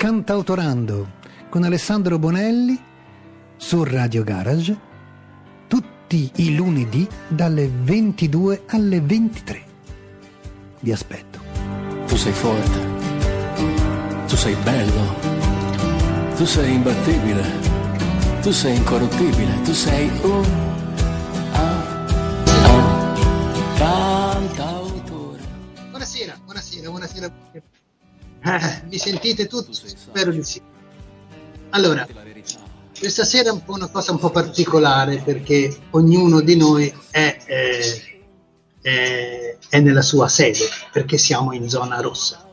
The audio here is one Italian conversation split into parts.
Cantautorando con Alessandro Bonelli su Radio Garage tutti i lunedì dalle 22 alle 23. Vi aspetto. Tu sei forte, tu sei bello, tu sei imbattibile, tu sei incorruttibile, tu sei un ah, ah, cantautore. Buonasera, buonasera, buonasera. Eh, mi sentite tutti? Spero di sì. Allora, questa sera è un po' una cosa un po' particolare perché ognuno di noi è, eh, è, è nella sua sede, perché siamo in zona rossa.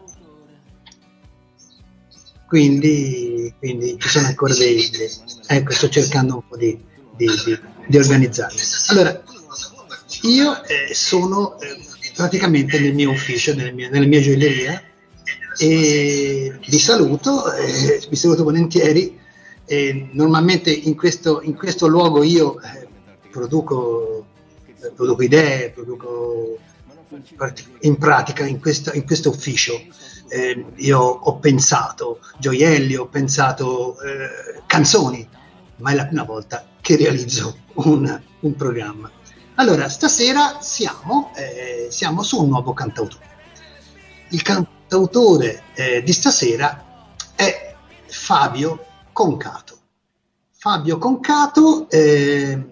Quindi, quindi ci sono ancora dei... Ecco, sto cercando un po' di, di, di, di organizzarmi. Allora, io eh, sono eh, praticamente nel mio ufficio, nella mia, nella mia gioielleria, e vi saluto, eh, vi saluto volentieri. E normalmente in questo, in questo luogo io eh, produco, eh, produco, idee, produco in pratica in, questa, in questo ufficio. Eh, io ho pensato gioielli, ho pensato eh, canzoni, ma è la prima volta che realizzo un, un programma. Allora, stasera siamo, eh, siamo su un nuovo cantautore. Il cantautore cantautore eh, di stasera è Fabio Concato. Fabio Concato, eh,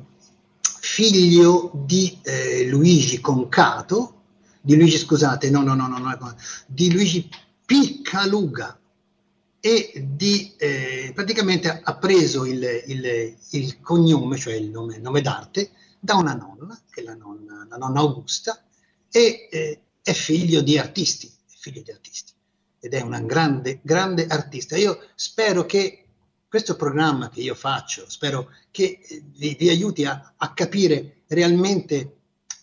figlio di eh, Luigi Concato, di Luigi, scusate, no, no, no, no, no di Luigi Piccaluga e di, eh, praticamente ha preso il, il, il cognome, cioè il nome, nome, d'arte, da una nonna, che è la nonna, la nonna Augusta, e eh, è figlio di artisti figlio di artisti ed è una grande, grande artista. Io spero che questo programma che io faccio, spero che vi, vi aiuti a, a, capire realmente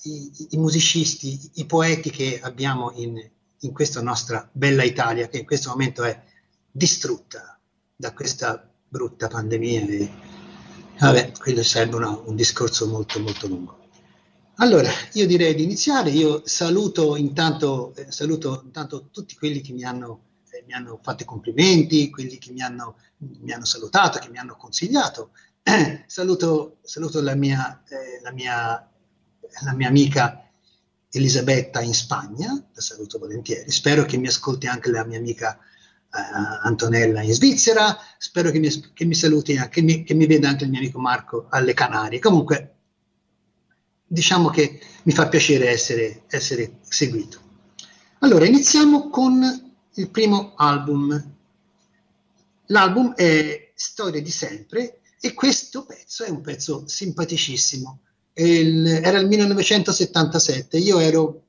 i, i, musicisti, i poeti che abbiamo in, in questa nostra bella Italia, che in questo momento è distrutta da questa brutta pandemia. E, vabbè, quello sarebbe una, un discorso molto, molto lungo. Allora, io direi di iniziare. Io saluto intanto, eh, saluto intanto tutti quelli che mi hanno, eh, mi hanno, fatto i complimenti, quelli che mi hanno, mi hanno salutato, che mi hanno consigliato. Eh, saluto, saluto la, mia, eh, la, mia, la mia amica Elisabetta in Spagna, la saluto volentieri. Spero che mi ascolti anche la mia amica uh, Antonella in Svizzera. Spero che mi, che mi saluti, che mi, che mi veda anche il mio amico Marco alle Canarie. Comunque, diciamo che mi fa piacere essere, essere seguito. Allora, iniziamo con il primo album. L'album è Storia di sempre e questo pezzo è un pezzo simpaticissimo. Il, era il 1977, io ero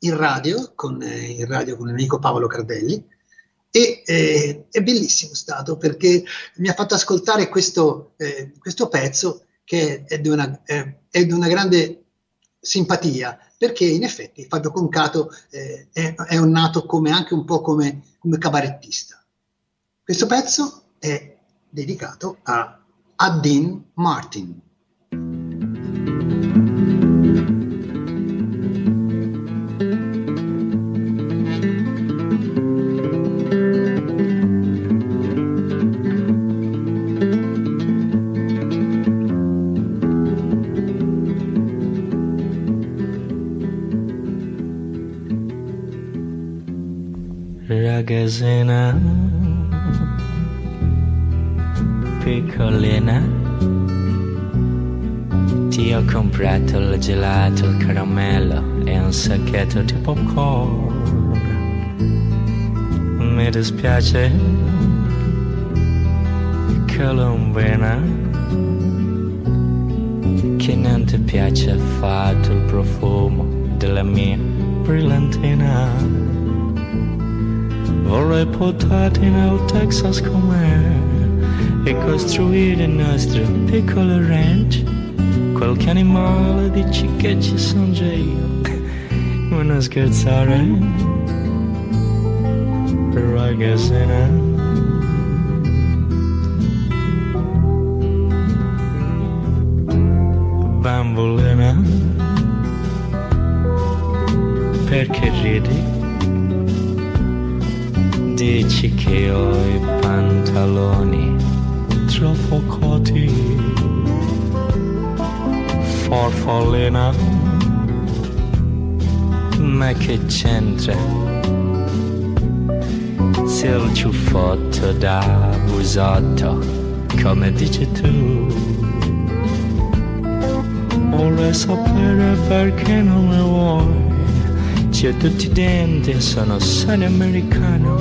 in radio con, eh, in radio con l'amico Paolo Cardelli e eh, è bellissimo stato perché mi ha fatto ascoltare questo, eh, questo pezzo che è di una, eh, è di una grande simpatia, perché in effetti Fabio Concato eh, è, è, un nato come, anche un po' come, come cabarettista. Questo pezzo è dedicato a Dean Martin. Ragazzina piccolina ti ho comprato il gelato, il caramello e un sacchetto di popcorn. Mi dispiace colombina che non ti piace affatto il profumo della mia brillantina Vorrei portarti nel Texas com'è e costruire il nostro piccolo ranch. Qualche animale dici che ci sono già io. Ma non scherzare, ragazzina. Bambolina, perché ridi? Dici che ho i pantaloni troppo corti, farfallina, ma che c'entra? Se il ciuffotto da busotto, come dici tu, vorrei sapere perché non mi vuoi. I denti, sono sano americano,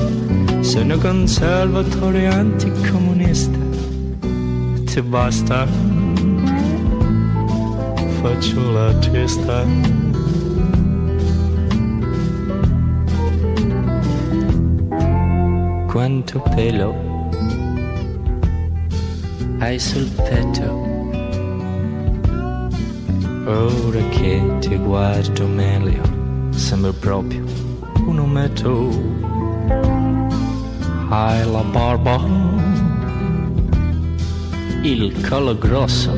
sono conservatore anticomunista. Ti basta? Faccio la testa. Quanto pelo hai sul petto? Ora che ti guardo meglio, sembra proprio un ometto. Hai la barba, il collo grosso.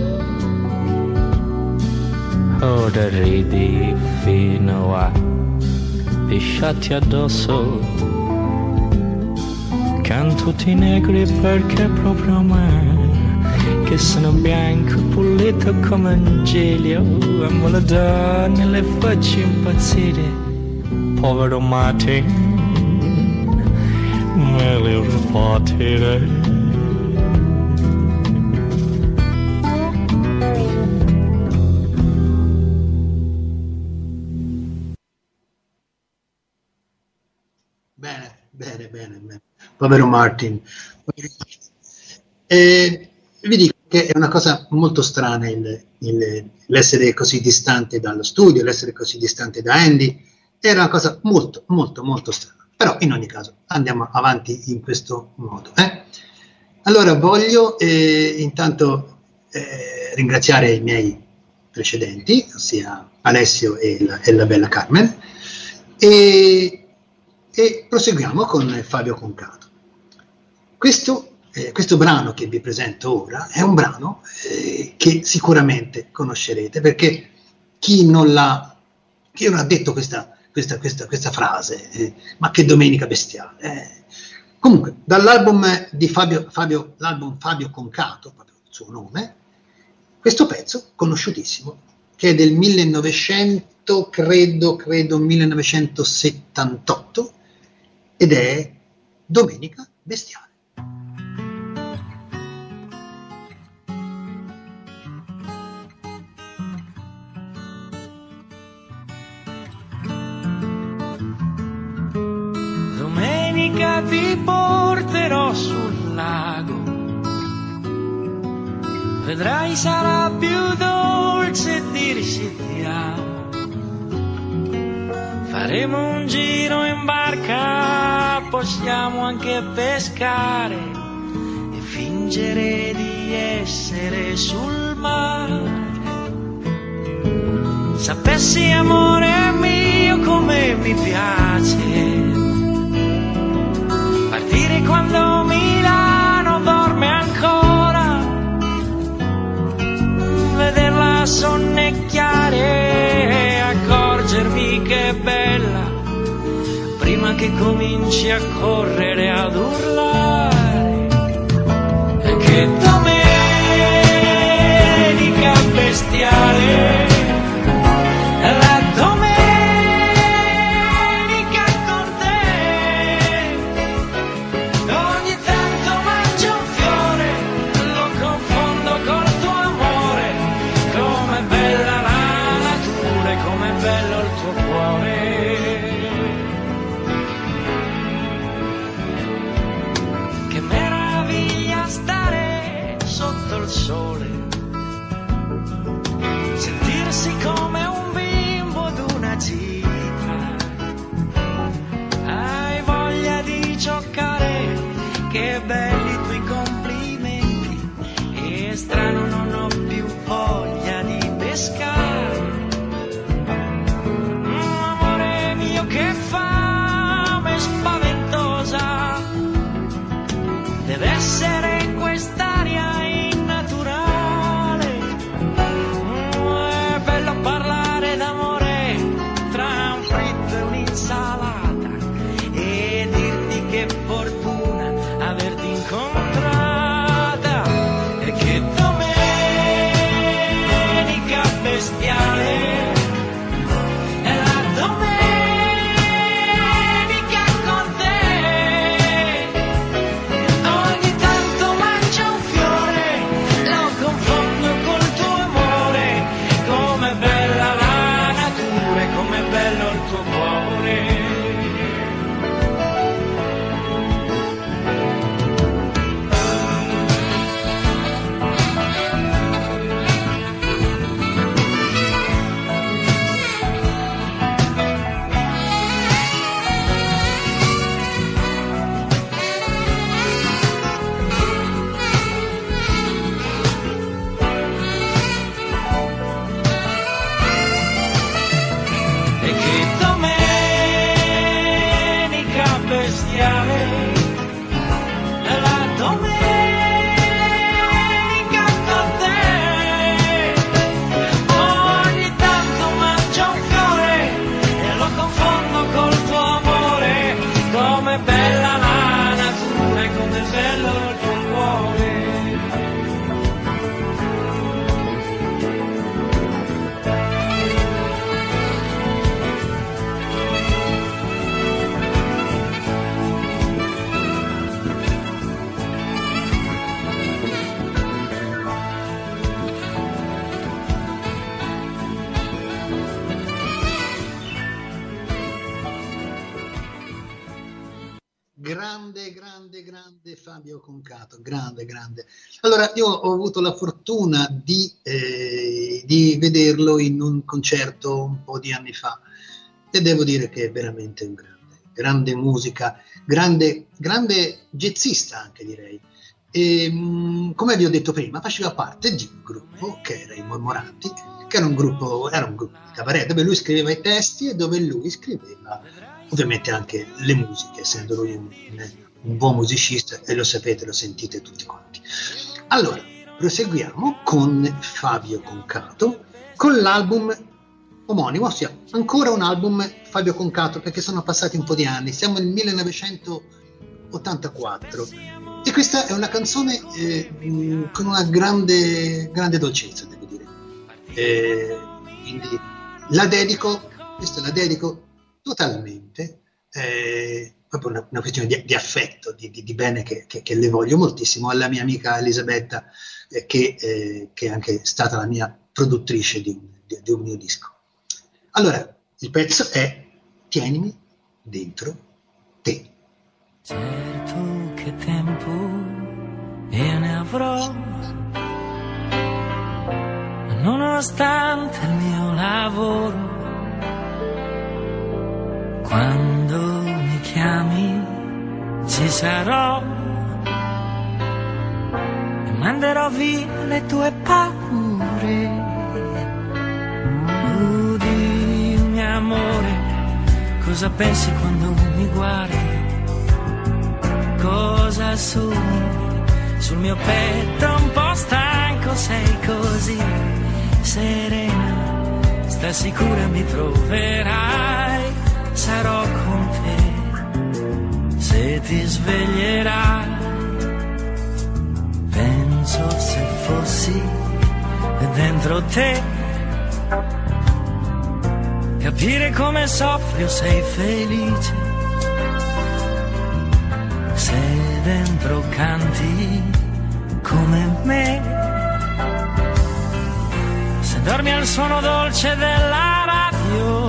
Ora ridi fino a pisciarti addosso. Canto tutti negri perché proprio a me che sono bianco pulito come un gelio amo le donne le faccio impazzire povero Martin me ripartirei Bene, bene, bene, bene. Povero Martin. E vi dico che è una cosa molto strana il- il- l'essere così distante dallo studio, l'essere così distante da Andy. Era una cosa molto, molto, molto strana. Però in ogni caso andiamo avanti in questo modo. eh. Allora voglio eh, intanto eh, ringraziare i miei precedenti, ossia Alessio e la, e la bella Carmen, e, e proseguiamo con Fabio Concato. Questo, eh, questo brano che vi presento ora è un brano eh, che sicuramente conoscerete perché chi non l'ha, chi non ha detto questa, questa, questa, questa frase, eh, ma che domenica bestiale. eh. Comunque, dall'album di Fabio, Fabio, l'album Fabio Concato, proprio il suo nome, questo pezzo conosciutissimo, che è del 1900, credo, credo 1978, ed è Domenica Bestiale. Ti porterò sul lago. Vedrai sarà più dolce dirsi ti amo. Faremo un giro in barca, possiamo anche pescare e fingere di essere sul mare. Sapessi amore mio come mi piace partire quando Milano dorme ancora, vederla sonnecchiare e accorgermi che è bella, prima che cominci a correre ad urlare. Che domenica bestiale. 刚刚说。Fabio Concato, grande, grande. Allora, io ho avuto la fortuna di, eh, di vederlo in un concerto un po' di anni fa e devo dire che è veramente un grande, grande musica, grande, grande jazzista anche direi. E, mh, come vi ho detto prima, faceva parte di un gruppo che era i Mormoranti, che era un gruppo, era un gruppo di cabaret dove lui scriveva i testi e dove lui scriveva ovviamente anche le musiche, essendo lui un, un buon musicista e lo sapete, lo sentite tutti quanti. Allora, proseguiamo con Fabio Concato con l'album omonimo, ossia ancora un album Fabio Concato perché sono passati un po' di anni, siamo nel 1984 e questa è una canzone eh, mh, con una grande, grande dolcezza, devo dire. Eh, quindi la dedico, questa la dedico totalmente, eh, proprio una, una questione di, di affetto, di, di, di bene che, che, che, le voglio moltissimo, alla mia amica Elisabetta, eh, che, eh, che, è anche stata la mia produttrice di, di un mio disco. Allora, il pezzo è Tienimi dentro te. Certo che tempo io ne avrò, nonostante il mio lavoro quando chiami ci sarò e manderò via le tue paure. Oh, dimmi amore, cosa pensi quando mi guardi? Cosa sogni? Sul mio petto un po' stanco sei così serena, sta sicura mi troverai sarò con te se ti sveglierai. Penso se fossi dentro te, capire come soffri o sei felice. Se dentro canti come me, se dormi al suono dolce della radio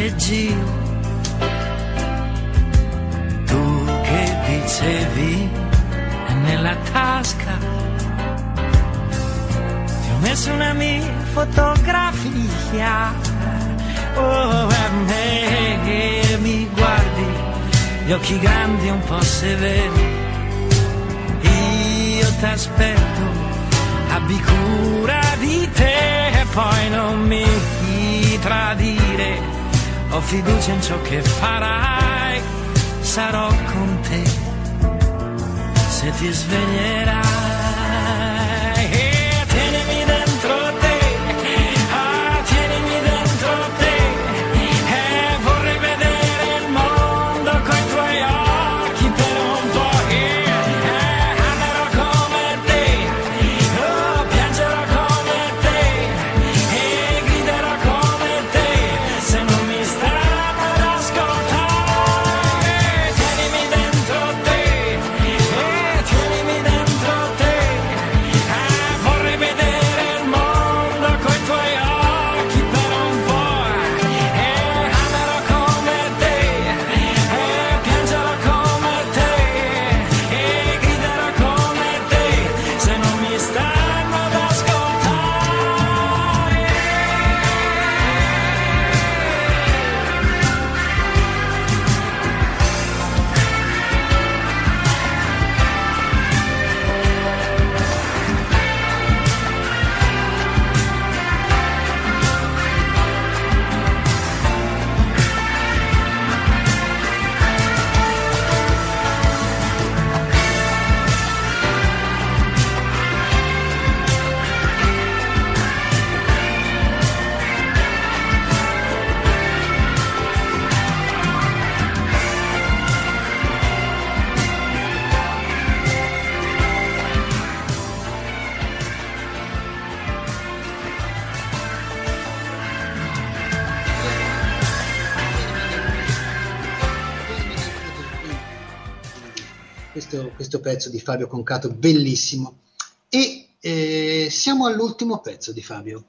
leggio. Tu che dicevi è nella tasca. Ti ho messo una mia fotografia. Oh, a me che mi guardi, gli occhi grandi un po' severi io t'aspetto, abbi cura di te e poi non mi tradire. Ho fiducia in ciò che farai, sarò con te se ti sveglierai. Pezzo di Fabio Concato, bellissimo. E eh, siamo all'ultimo pezzo di Fabio.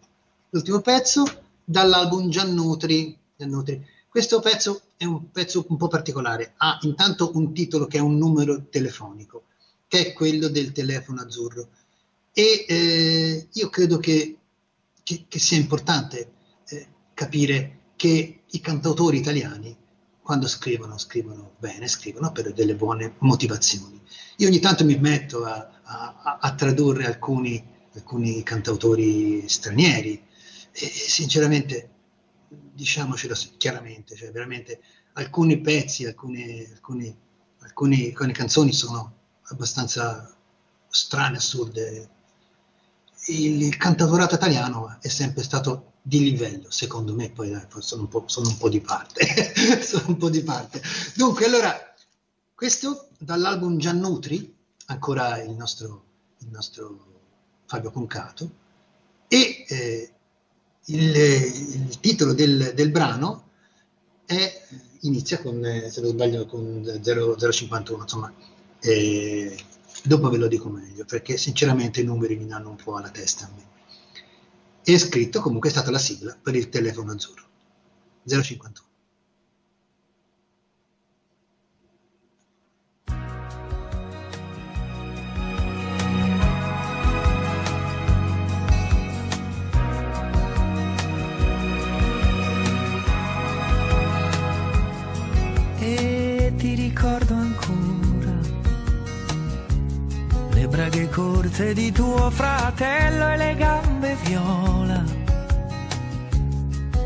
L'ultimo pezzo dall'album Giannutri. Giannutri. Questo pezzo è un pezzo un po' particolare. Ha intanto un titolo che è un numero telefonico, che è quello del telefono azzurro. E eh, io credo che, che, che sia importante eh, capire che i cantautori italiani, quando scrivono, scrivono bene, scrivono per delle buone motivazioni. Io ogni tanto mi metto a, a, a tradurre alcuni, alcuni cantautori stranieri e sinceramente diciamocelo chiaramente, cioè veramente alcuni pezzi, alcune, alcuni, alcuni, alcune canzoni sono abbastanza strane, assurde. Il cantautorato italiano è sempre stato di livello, secondo me, poi dai, sono, un sono, un po', di parte. sono un po' di parte. Dunque, allora, questo dall'album Giannutri, ancora il nostro, il nostro Fabio Concato, e eh, il, il titolo del, del, brano è, inizia con, se non sbaglio, con 051, insomma, eh, dopo ve lo dico meglio, perché sinceramente i numeri mi danno un po' alla testa a me. È scritto comunque è stata la sigla per il telefono azzurro, 051. Braghe corte di tuo fratello e le gambe viola.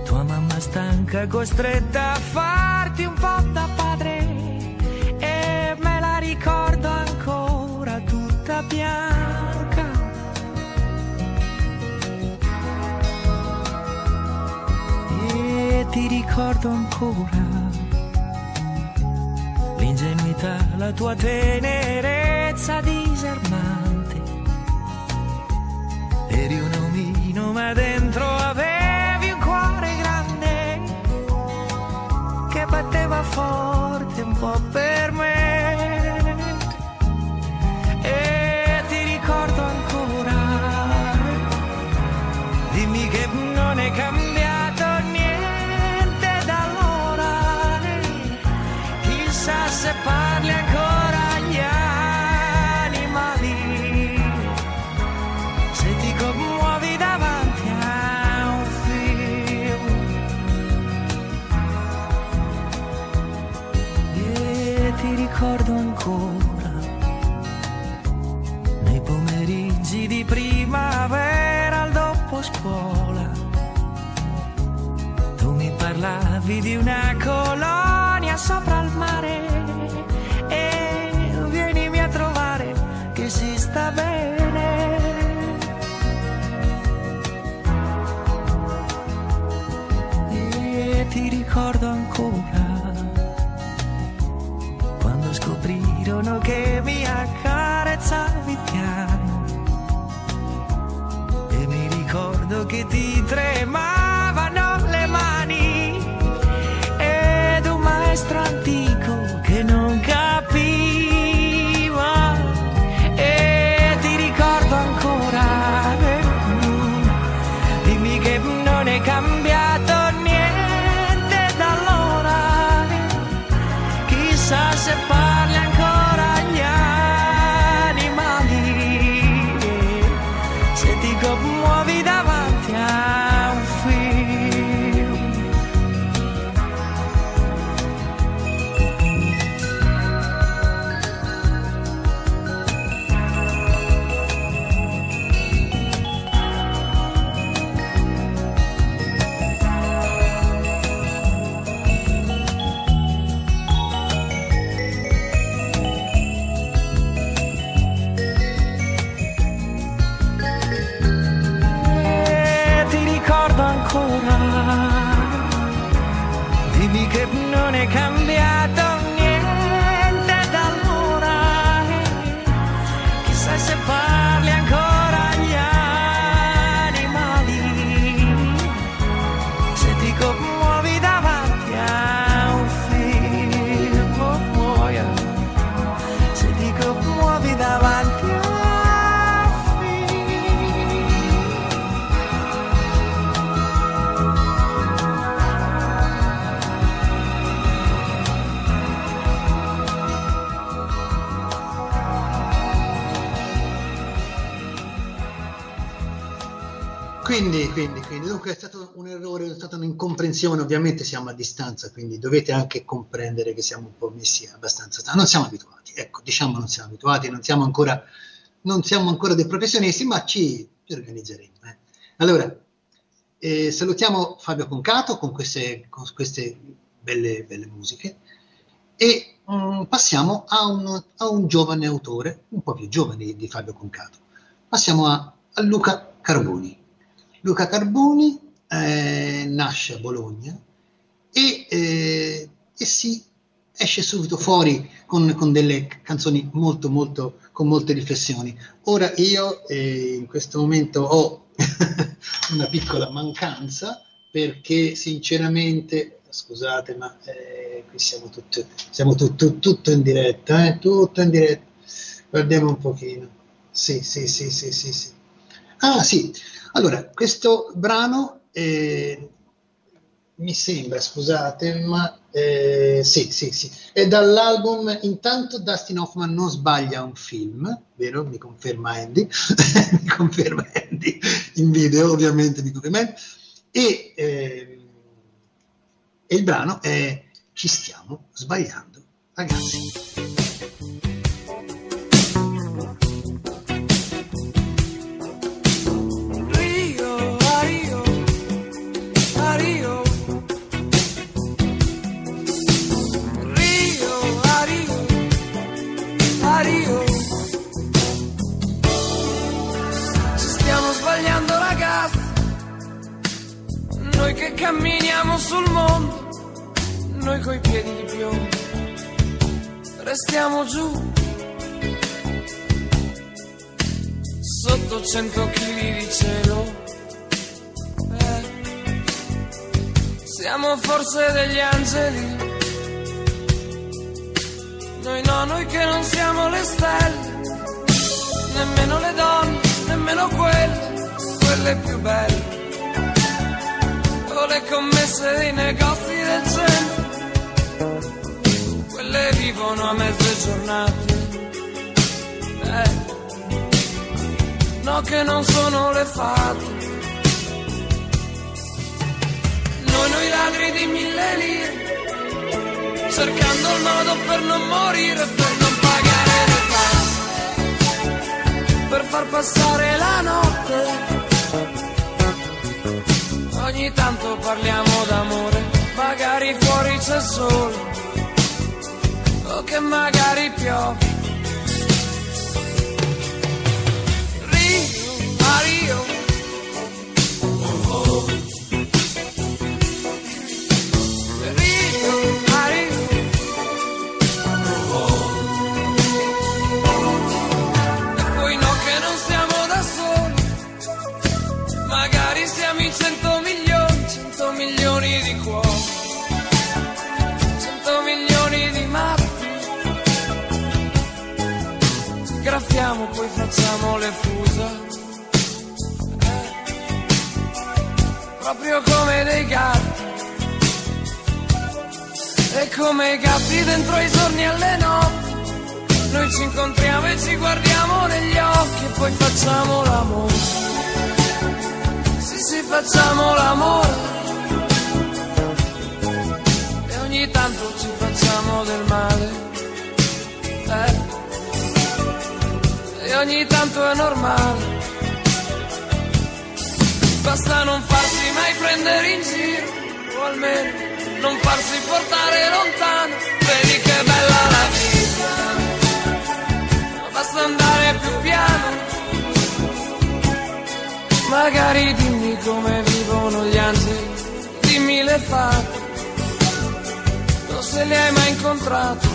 Tua mamma stanca costretta a farti un po' da padre e me la ricordo ancora tutta bianca. E ti ricordo ancora l'ingenuità, la tua tenerezza disarmante. Eri un omino ma dentro avevi un cuore grande che batteva forte un po' per me. Errore, è stata un'incomprensione, ovviamente siamo a distanza, quindi dovete anche comprendere che siamo un po' messi abbastanza, non siamo abituati, ecco, diciamo non siamo abituati, non siamo ancora, non siamo ancora dei professionisti, ma ci, ci organizzeremo. eh. Allora, eh, salutiamo Fabio Concato con queste, con queste belle, belle musiche e mm, passiamo a un, a un giovane autore, un po' più giovane di, di Fabio Concato. Passiamo a, a Luca Carboni. Luca Carboni eh, nasce a Bologna e, eh, e si esce subito fuori con, con delle canzoni molto, molto, con molte riflessioni. Ora io eh, in questo momento ho una piccola mancanza perché sinceramente, scusate, ma eh, qui siamo, tutti, siamo tutto, tutto in diretta, eh, tutto in diretta. Guardiamo un pochino. Sì, sì, sì, sì, sì, sì. Ah, sì. Allora, questo brano eh, mi sembra, scusate, ma eh, sì, sì, sì, è dall'album Intanto Dustin Hoffman non sbaglia un film, vero? Mi conferma Andy, mi conferma Andy in video, ovviamente mi conferma Andy. E, eh, e il brano è Ci stiamo sbagliando, ragazzi. Che camminiamo sul mondo, noi coi piedi di piombo, restiamo giù. Sotto cento chili di cielo. Eh, Siamo forse degli angeli. Noi no, noi che non siamo le stelle Nemmeno le donne, nemmeno quelle Quelle più belle le commesse dei negozi del centro. Quelle vivono a mezze giornate. Eh, No che non sono le fate. Noi noi ladri di mille lire Cercando il modo per non morire Per non pagare le tasse. Per far passare la notte Ogni tanto parliamo d'amore Magari fuori c'è sole O che magari piove graffiamo poi facciamo le fusa. Eh, proprio come dei gatti. E come i gatti dentro i giorni e alle notti. Noi ci incontriamo e ci guardiamo negli occhi e poi facciamo l'amore. Sì sì facciamo l'amore. E ogni tanto ci facciamo del male. Eh e ogni tanto è normale. Basta non farsi mai prendere in giro, o almeno non farsi portare lontano. Vedi che bella la vita, basta andare più piano. Magari dimmi come vivono gli angeli, dimmi le fate, non se li hai mai incontrati.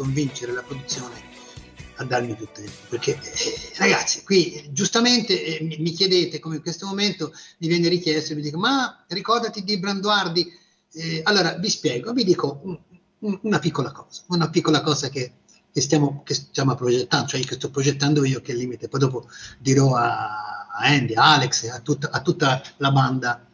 Convincere la produzione a darmi più tempo, perché eh, ragazzi, qui giustamente eh, mi, chiedete come in questo momento mi viene richiesto mi dico ma ricordati di Branduardi, eh, allora vi spiego, vi dico un, un, una piccola cosa, una piccola cosa che, che, stiamo, che stiamo progettando, cioè che sto progettando io che il limite, poi dopo dirò a, Andy, a Alex, a tutta, a tutta la banda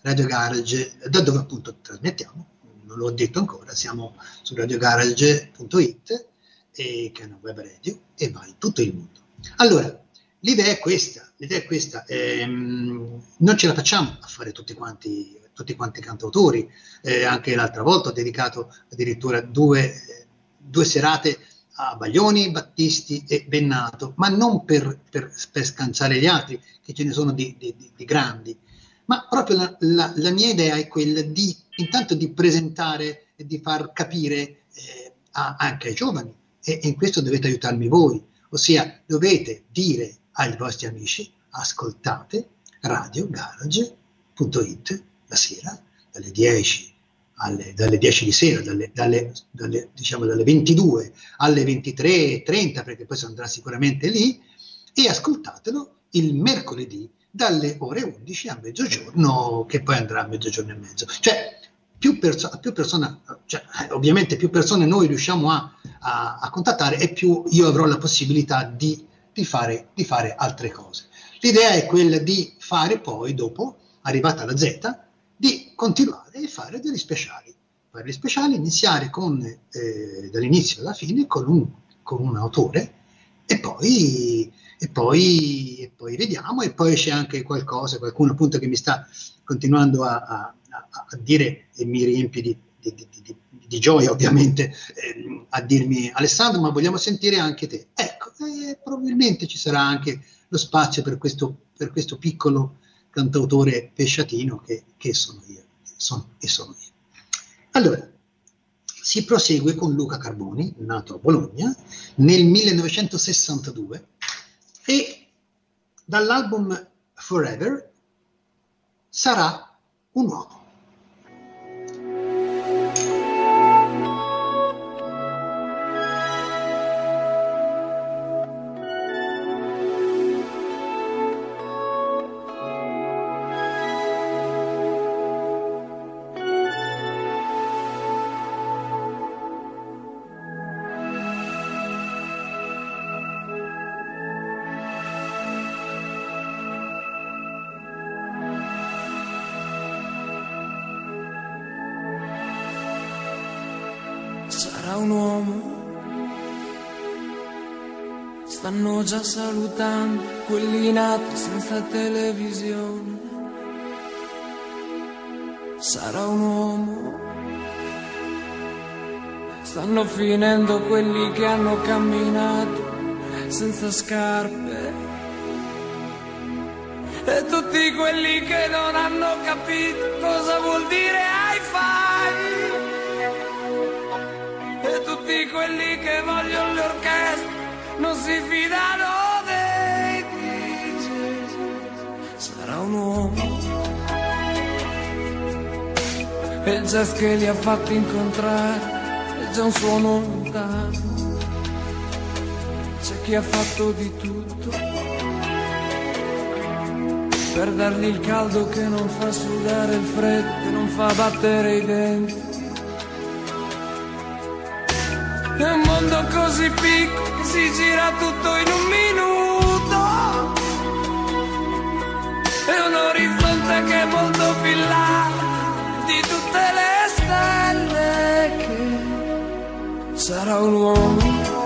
Radio Garage, da dove appunto trasmettiamo, non l'ho detto ancora, siamo su radiogarage.it che è una web radio e va in tutto il mondo. Allora, l'idea è questa, l'idea è questa, ehm, non ce la facciamo a fare tutti quanti, tutti quanti cantautori, eh, anche l'altra volta ho dedicato addirittura due, due serate a Baglioni, Battisti e Bennato, ma non per, per, per scansare gli altri, che ce ne sono di, di, di grandi, ma proprio la, la, la, mia idea è quella di intanto di presentare e di far capire eh, a, anche ai giovani e, e in questo dovete aiutarmi voi, ossia dovete dire ai vostri amici ascoltate radiogarage.it la sera dalle 10 alle, dalle 10 di sera, dalle, dalle, dalle, diciamo dalle 22 alle 23.30, perché poi andrà sicuramente lì, e ascoltatelo il mercoledì dalle ore 11 a mezzogiorno, che poi andrà a mezzogiorno e mezzo. Cioè, più, perso- più persone, cioè, ovviamente più persone noi riusciamo a, a, a, contattare e più io avrò la possibilità di, di, fare, di fare altre cose. L'idea è quella di fare poi, dopo, arrivata la Z, di continuare a fare degli speciali. Fare degli speciali, iniziare con, eh, dall'inizio alla fine con un, con un autore e poi, e, poi, e poi vediamo e poi c'è anche qualcosa, qualcuno appunto che mi sta continuando a, a a, dire e mi riempie di, di, di, di gioia ovviamente eh, a dirmi Alessandro ma vogliamo sentire anche te. Ecco, eh, probabilmente ci sarà anche lo spazio per questo, per questo piccolo cantautore pesciatino che, che sono io sono, e sono io. Allora, si prosegue con Luca Carboni, nato a Bologna nel 1962 e dall'album Forever sarà un uomo. Già salutando quelli nati senza televisione. Sarà un uomo. Stanno finendo quelli che hanno camminato senza scarpe. E tutti quelli che non hanno capito cosa vuol dire hi-fi. E tutti quelli che vogliono le orchestre non si fidano dei DJ. Sarà un uomo. E gest che li ha fatti incontrare è già un suono lontano. C'è chi ha fatto di tutto per dargli il caldo che non fa sudare il freddo, che non fa battere i denti. È un mondo così piccolo si gira tutto in un minuto. È un orizzonte che è molto più là di tutte le stelle che sarà un uomo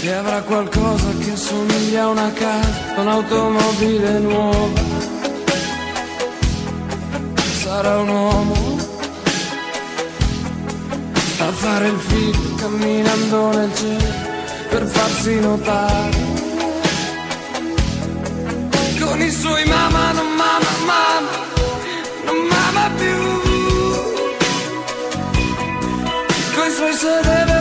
che avrà qualcosa che somiglia a una casa, un'automobile nuova. Sarà un uomo fare il figlio camminando nel cielo per farsi notare. Con i suoi mamma, non mamma, mamma, non mamma più. Con i suoi se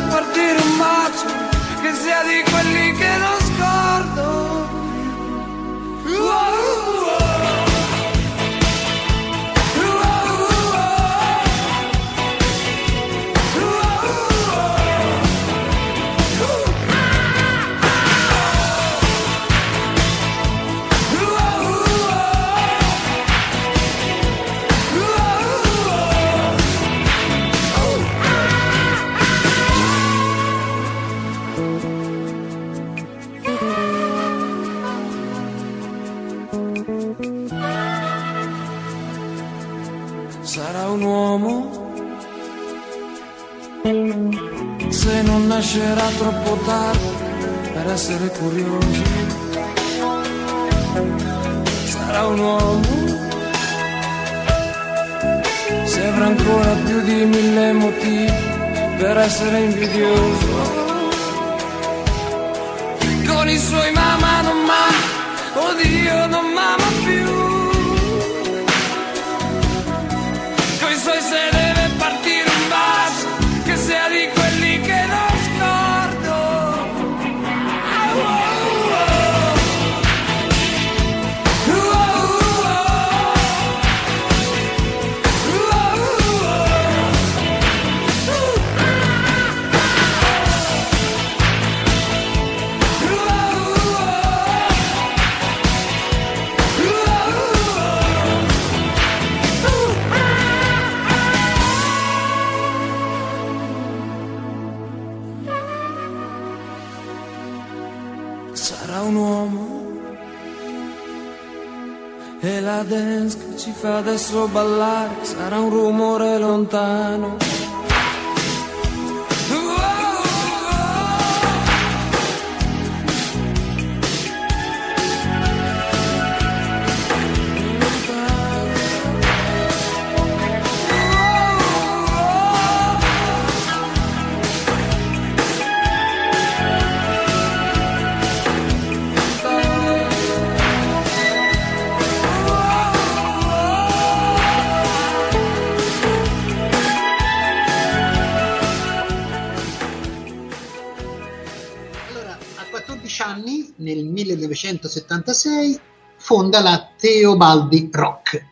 uomo. Se non nascerà troppo tardi per essere curioso sarà un uomo. Se avrà ancora più di mille motivi per essere invidioso. Con i suoi mamma non ma oddio non mamma più. Dance che ci fa adesso ballare sarà un rumore lontano. 1976, fonda la Teobaldi Rock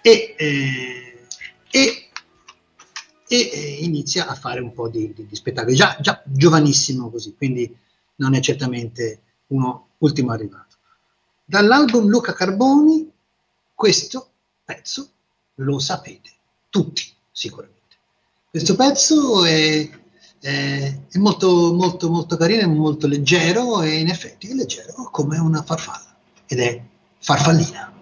e, eh, e- e, inizia a fare un po' di, di- di spettacoli, già, già giovanissimo così, quindi non è certamente uno ultimo arrivato. Dall'album Luca Carboni, questo pezzo lo sapete tutti sicuramente. Questo pezzo è, è- è molto, molto, molto carino, è molto leggero e in effetti è leggero come una farfalla ed è farfallina.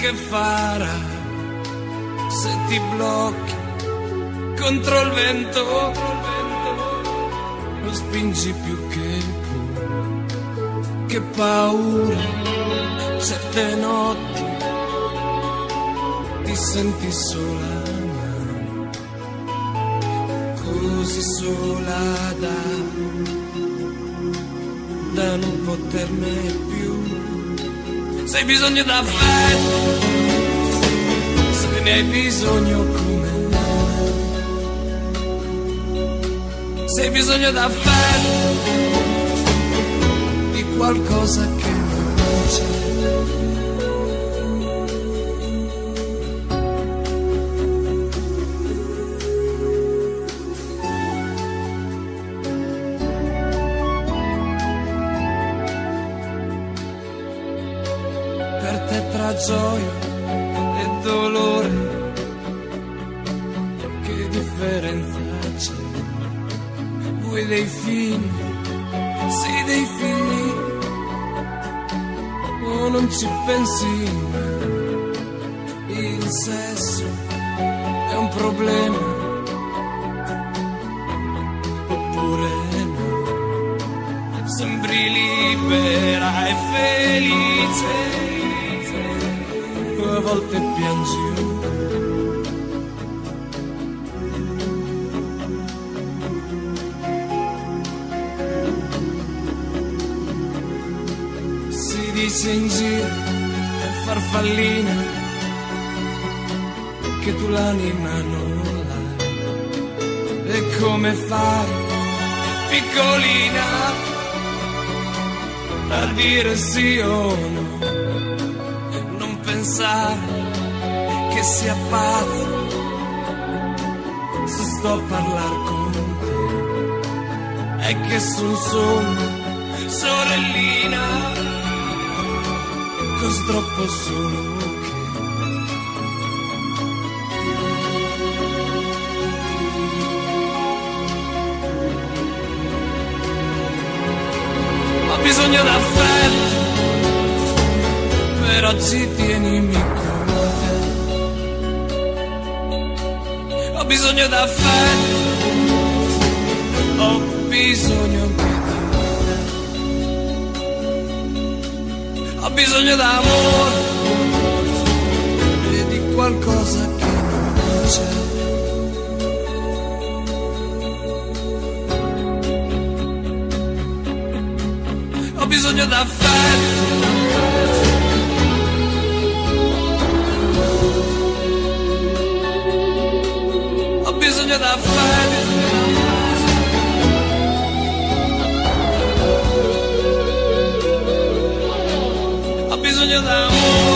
Che farà? se ti blocchi contro il vento, lo spingi più che puoi. Che paura, certe notti ti senti sola, così sola da, da non poterne più. Se hai bisogno d'affetto se ne hai bisogno come me. Se hai bisogno d'affetto, di qualcosa che non c'è. Gioia e dolore, che differenza c'è? Vuoi dei figli, sì dei figli, o non ci pensi? Il sesso è un problema oppure. Sembri libera e felice, volte piangi. Si dice in giro, è farfallina, che tu l'anima non l'hai. E come fai, piccolina, a dire sì o no? Pensare che sia pazzo se sto a parlare con te. È che son solo sorellina, così troppo solo che bisogno d'affetto, oggi tienimi con te. Ho bisogno d'affetto, ho bisogno anche di te. Ho bisogno d'amore e di qualcosa che non c'è. Ho bisogno d'affetto. Ho bisogno d'affetto. Ho bisogno d'amore.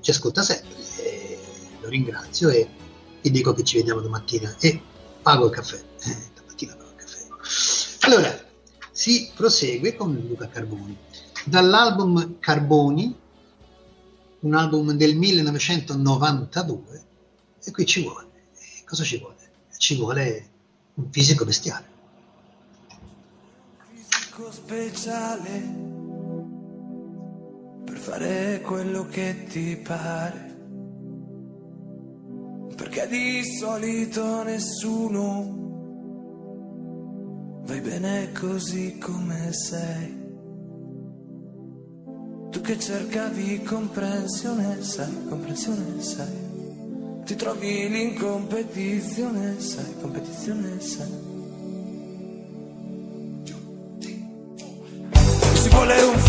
Ci ascolta sempre, e lo ringrazio e gli dico che ci vediamo domattina e pago il caffè. Eh, domattina pago il caffè. Allora, si prosegue con Luca Carboni. Dall'album Carboni, un album del 1992, e qui ci vuole. E cosa ci vuole? Ci vuole un fisico bestiale. fisico speciale fare quello che ti pare. Perché di solito nessuno vai bene così come sei. Tu che cercavi comprensione, sai, comprensione, sai. Ti trovi in competizione, sai, competizione, sai.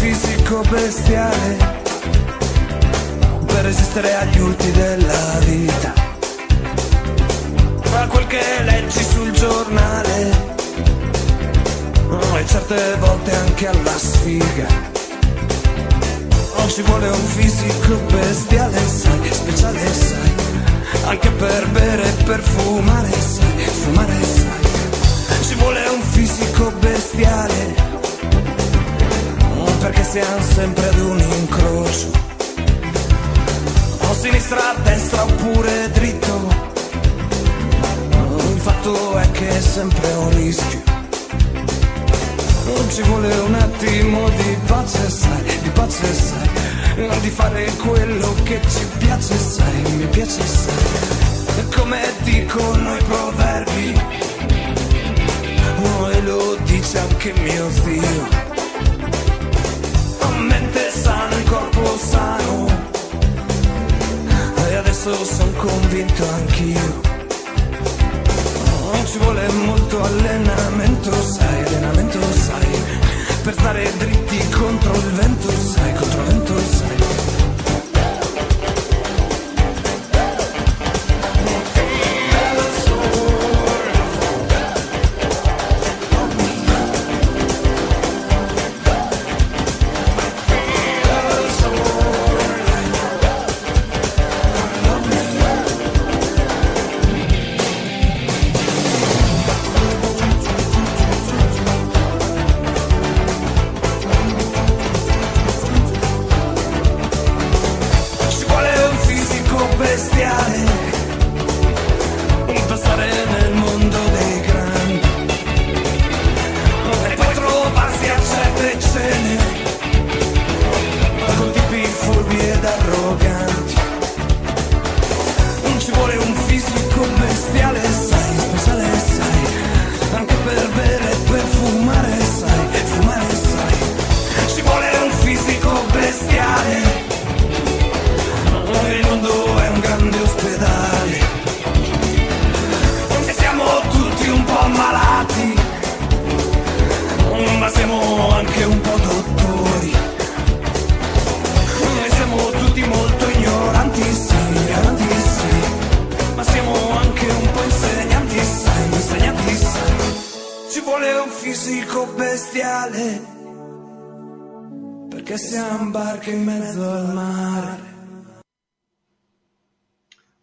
Fisico bestiale per resistere agli urti della vita. A quel che leggi sul giornale oh, e certe volte anche alla sfiga. Oh, ci vuole un fisico bestiale, sai, speciale, sai, anche per bere e per fumare, sai, fumare, sai. Ci vuole un fisico bestiale perché siamo sempre ad un incrocio. O sinistra, destra oppure dritto. Il fatto è che è sempre un rischio. Non ci vuole un attimo di pace, sai, di pace, sai. Di fare quello che ci piace, sai, mi piace, sai. Come dicono i proverbi. Oh, e lo dice anche mio zio il corpo sano. E adesso sono convinto anch'io. Non ci vuole molto allenamento, sai, allenamento, sai. Per stare dritti contro il vento, sai, contro il vento, sai.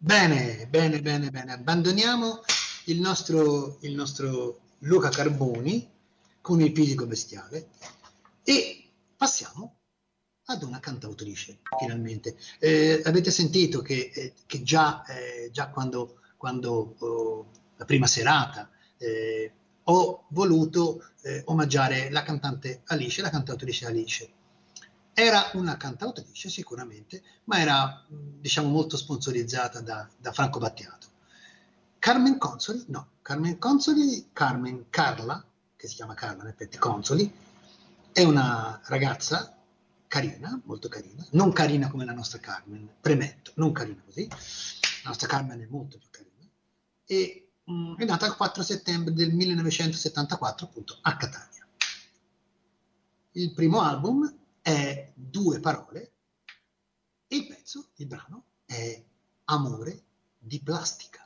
Bene, bene, bene, bene. Abbandoniamo il nostro, il nostro Luca Carboni con il fisico bestiale e passiamo ad una cantautrice, finalmente. Eh, avete sentito che, eh, che già, eh, già, quando, quando oh, la prima serata eh, ho voluto eh, omaggiare la cantante Alice, la cantautrice Alice. Era una cantautrice sicuramente, ma era diciamo molto sponsorizzata da, da Franco Battiato. Carmen Consoli, no, Carmen Consoli, Carmen Carla, che si chiama Carla in effetti Consoli, è una ragazza carina, molto carina, non carina come la nostra Carmen, premetto, non carina così, la nostra Carmen è molto più carina, e mh, mm, è nata il 4 settembre del 1974 appunto a Catania. Il primo album è Due parole e il pezzo, il brano, è Amore di plastica.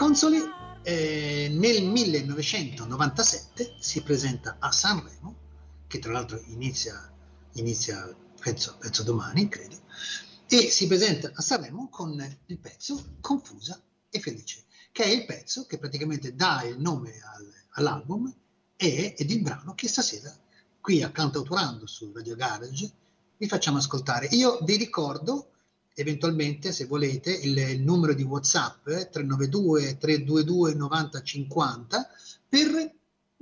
Consoli eh, nel 1997 si presenta a Sanremo, che tra l'altro inizia, inizia penso, penso domani, credo, e si presenta a Sanremo con il pezzo Confusa e Felice, che è il pezzo che praticamente dà il nome al, all'album e, ed il brano che stasera qui a Cantautorando su Radio Garage vi facciamo ascoltare. Io vi ricordo eventualmente se volete il, il numero di WhatsApp eh, 392 322 9050 per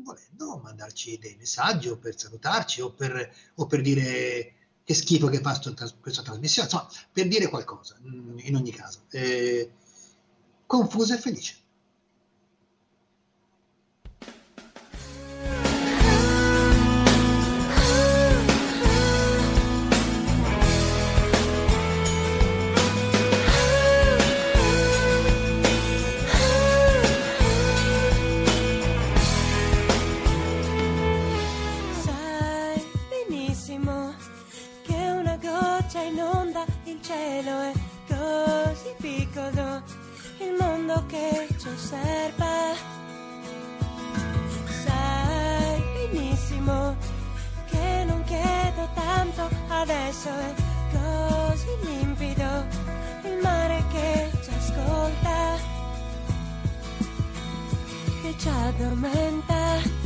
volendo mandarci dei messaggi o per salutarci o per, o per dire che schifo che fa questa trasmissione, insomma, per dire qualcosa mm, in ogni caso. Eh, confusa e felice. contro il mondo che ci osserva. Sai benissimo che non chiedo tanto, adesso è così limpido il mare che ci ascolta, che ci addormenta.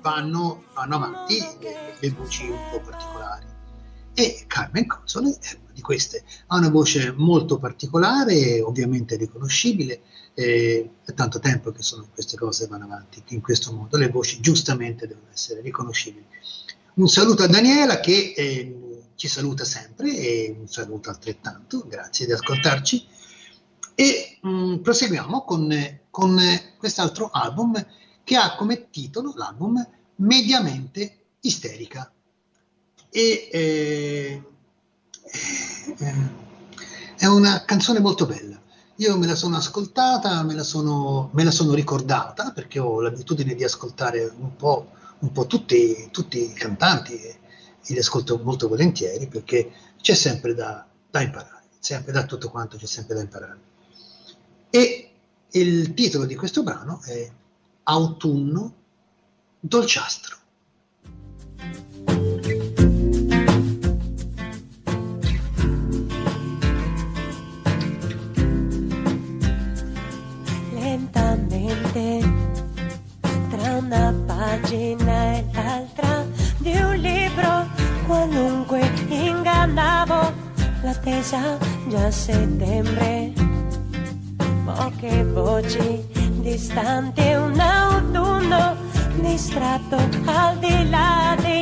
Vanno avanti le, le voci un po' particolari. E Carmen Console è una di queste, ha una voce molto particolare, ovviamente riconoscibile, eh, è tanto tempo che sono queste cose vanno avanti in questo modo, le voci giustamente devono essere riconoscibili. Un saluto a Daniela che eh, ci saluta sempre e un saluto altrettanto, grazie di ascoltarci. E mh, mm, proseguiamo con, con quest'altro album che ha come titolo l'album mediamente isterica. E eh, eh, è una canzone molto bella. io me la sono ascoltata, me la sono, me la sono ricordata perché ho l'abitudine di ascoltare un po', un po tutti, tutti, i cantanti e, li ascolto molto volentieri perché c'è sempre da, da imparare, sempre da tutto quanto c'è sempre da imparare. E il titolo di questo brano è Autunno dolciastro. pagina e l'altra di un libro qualunque ingannavo l'attesa già a settembre poche voci distanti un autunno distratto al di là dei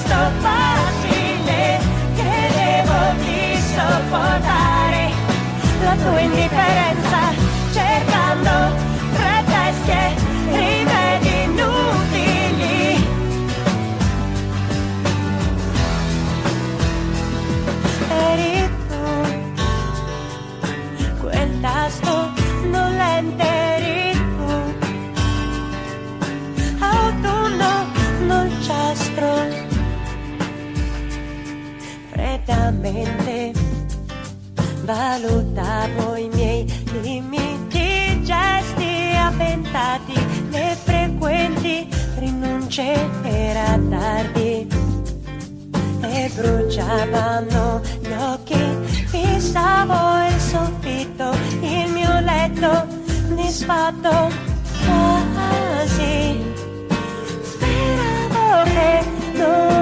piuttosto facile credevo di sopportare la tua indifferenza freddamente valutavo i miei limiti gesti avventati le frequenti rinunce era tardi e bruciavano gli occhi fissavo il soffitto il mio letto disfatto quasi. Speravo che non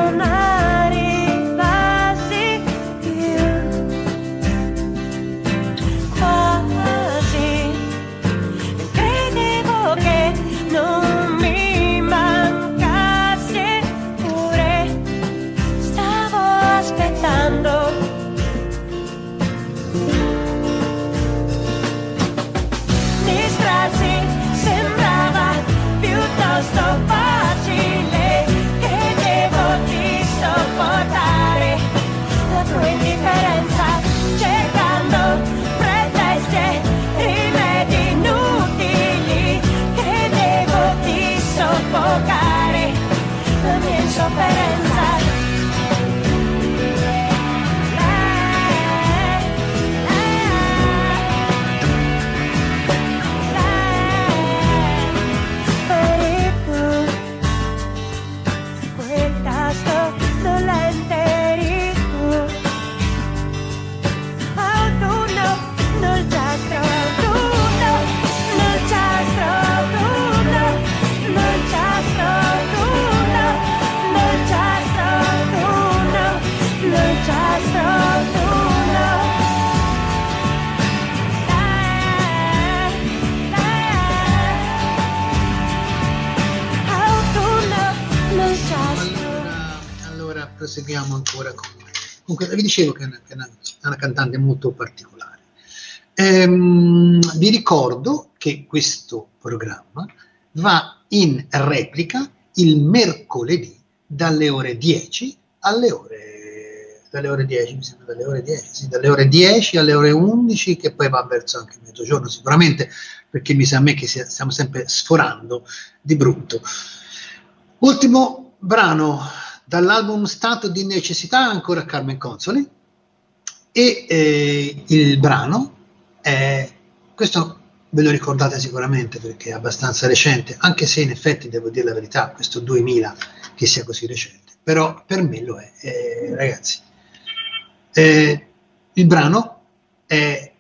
proseguiamo ancora con... Comunque, vi dicevo che è una, che è una- una cantante molto particolare. Ehm, vi ricordo che questo programma va in replica il mercoledì dalle ore 10 alle ore, dalle ore 10, mi sembra dalle ore 10, sì, dalle ore 10 alle ore 11, che poi va verso anche mezzogiorno sicuramente, perché mi sa a me che stiamo sempre sforando di brutto. Ultimo brano dall'album Stato di necessità, ancora Carmen Consoli, e eh, il brano è, questo ve lo ricordate sicuramente perché è abbastanza recente, anche se in effetti devo dire la verità, questo 2000 che sia così recente, però per me lo è, Eh, ragazzi. Eh, il brano è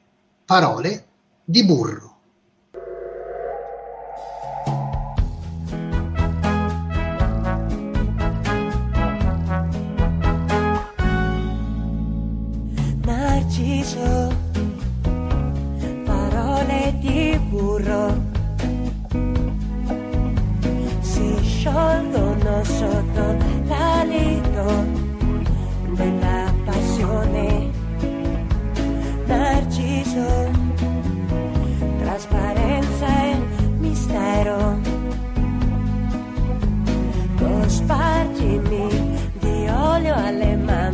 Parole di burro. Narciso burro si sciolgono sotto l'alito della passione. Narciso, trasparenza e mistero. Cospargimi di olio alle mandorle,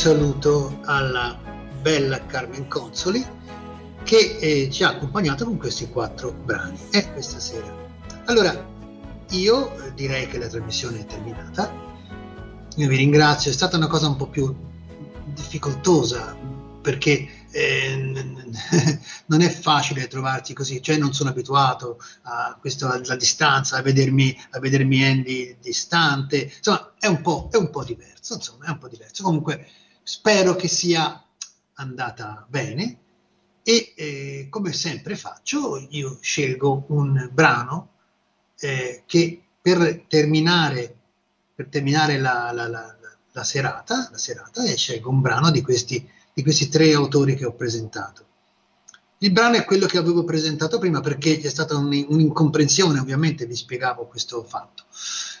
saluto alla bella Carmen Consoli che eh, ci ha accompagnato con questi quattro brani eh, questa sera. Allora, io eh, direi che la trasmissione è terminata. Io vi ringrazio, è stata una cosa un po' più difficoltosa perché eh, non è facile trovarsi così, cioè non sono abituato a questo alla distanza, a vedermi, a vedermi Andy distante, insomma è un po', è un po' diverso, insomma è un po' diverso. Comunque spero che sia andata bene e eh, come sempre faccio, io scelgo un brano eh, che per terminare, per terminare la, la- la- la- serata, serata e scelgo un brano di questi, di questi tre autori che ho presentato. Il brano è quello che avevo presentato prima perché c'è stata un- un'incomprensione, ovviamente vi spiegavo questo fatto.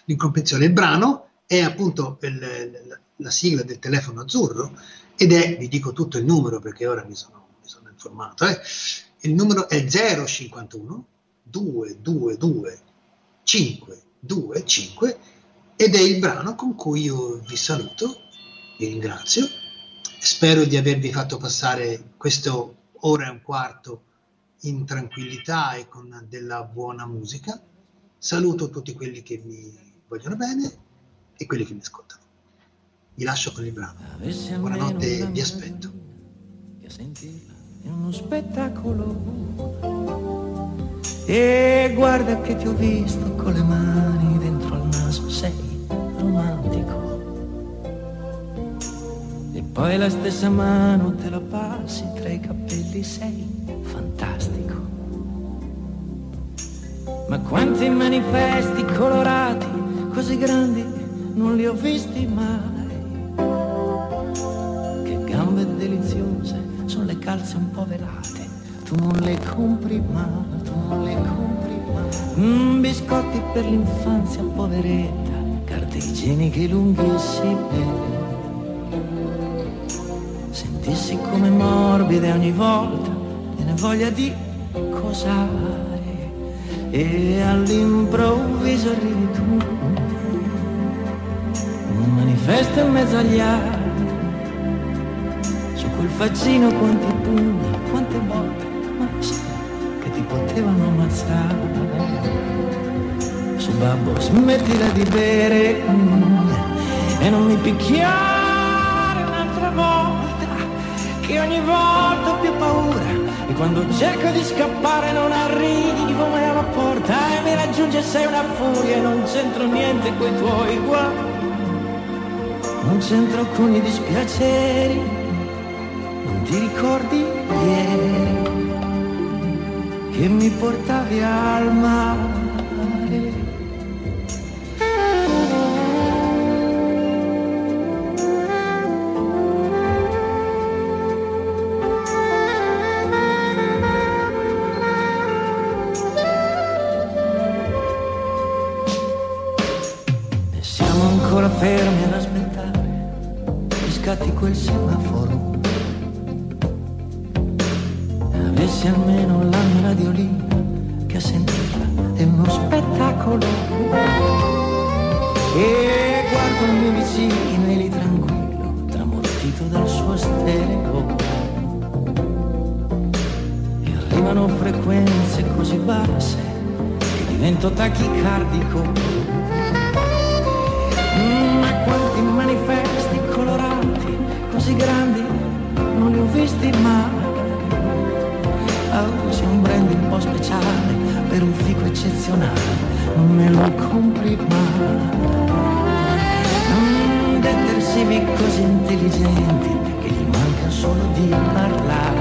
L'incomprensione. Il brano è appunto il- la, la sigla del telefono azzurro ed è, vi dico tutto il numero perché ora mi sono, mi sono informato, eh. il numero è 051 222 525 ed è il brano con cui io vi saluto, vi ringrazio, spero di avervi fatto passare questo ora e un quarto in tranquillità e con della buona musica. Saluto tutti quelli che mi vogliono bene e quelli che mi ascoltano. Vi lascio con il brano. Buonanotte, vi aspetto. Che a sentirla è uno spettacolo E guarda che ti ho visto con le mani dentro al naso, sei romantico. E poi la stessa mano te la passi tra i capelli, sei fantastico. Ma quanti manifesti colorati, così grandi, non li ho visti mai. Deliziose, sono le calze un po' velate. Tu non le compri mai, tu non le compri mai. Mm, biscotti per l'infanzia poveretta, carte igieniche lunghissime. Sentissi come morbide ogni volta e ne voglia di cosare. E all'improvviso arrivi tu, un manifesto in mezzo agli altri. Quel faccino quanti pugni, quante botte, ma che ti potevano ammazzare. Su babbo, smettila di bere mm, e non mi picchiare un'altra volta, che ogni volta ho più paura. E quando cerco di scappare non arrivi come alla porta e mi raggiunge sei una furia e non c'entro niente coi tuoi guai. Non c'entro con i dispiaceri, ti ricordi ieri che mi portavi al mare? Mm, Detersivi così intelligenti che gli manca solo di parlare.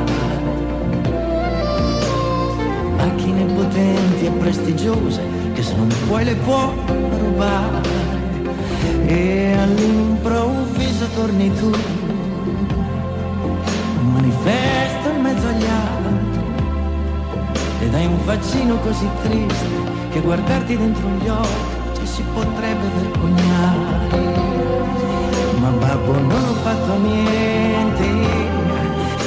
Macchine potenti e prestigiose che se non puoi le può rubare e all'improvviso torni tu un in mezzo agli altri ed hai un faccino così triste che guardarti dentro gli occhi potrebbe vergognare. Ma babbo non ho fatto niente.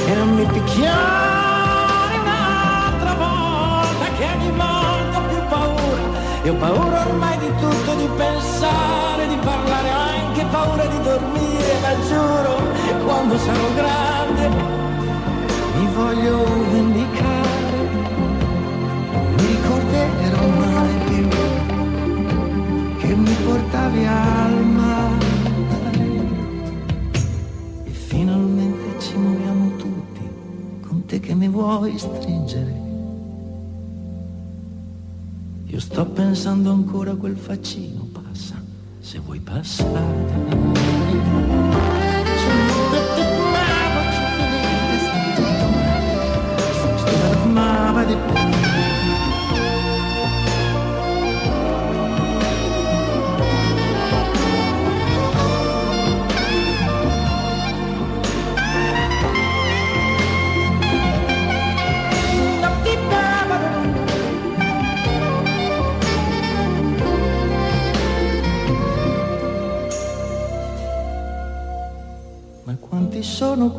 E non mi picchiare un'altra volta che ogni volta più paura. E ho paura ormai di tutto, di pensare, di parlare, anche paura di dormire, ma giuro, quando sarò grande mi voglio vendicare, portavi al mare e finalmente ci muoviamo tutti con te che mi vuoi stringere. Io sto pensando ancora a quel faccino, passa, se vuoi passare. Ma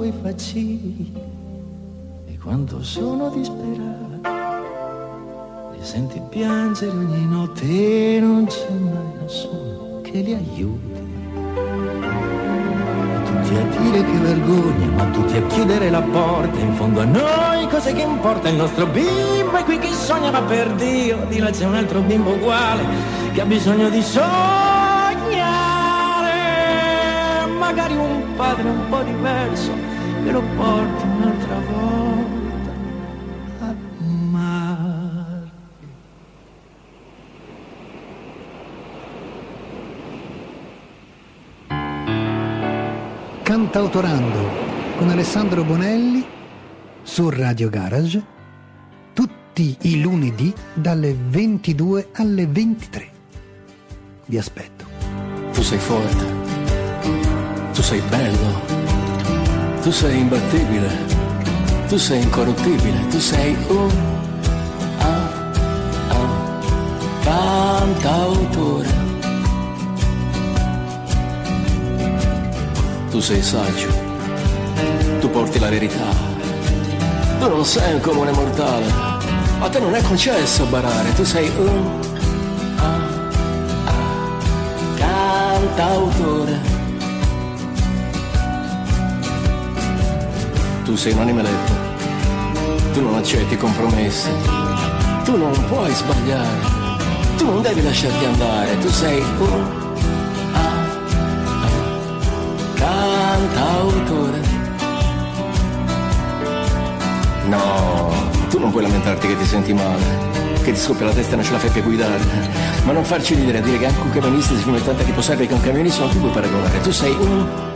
quei faccini e quanto sono disperati. Li senti piangere ogni notte e non c'è mai nessuno che li aiuti. Tutti a dire che vergogna, ma tutti a chiudere la porta. In fondo a noi cos'è che importa? Il nostro bimbo è qui che sogna, ma per Dio, di là c'è un altro bimbo uguale che ha bisogno di sognare. Magari un padre un po' diverso me lo porti un'altra volta a mare. Cantautorando con Alessandro Bonelli su Radio Garage tutti i lunedì dalle 22 alle 23. Vi aspetto. Tu sei forte, tu sei bello tu sei imbattibile, tu sei incorruttibile, tu sei un ah, ah, cantautore. Tu sei saggio, tu porti la verità, tu non sei un comune mortale, a te non è concesso barare, tu sei un ah, ah, cantautore. Tu sei un animaletto, tu non accetti compromessi, tu non puoi sbagliare, tu non devi lasciarti andare, tu sei un ah, ah, cantautore. No, tu non puoi lamentarti che ti senti male, che ti scoppia la testa e non ce la fai più a guidare. Ma non farci ridere a dire che anche un camionista si fume tanta tipo serve che un camionista non ti puoi paragonare. Tu sei un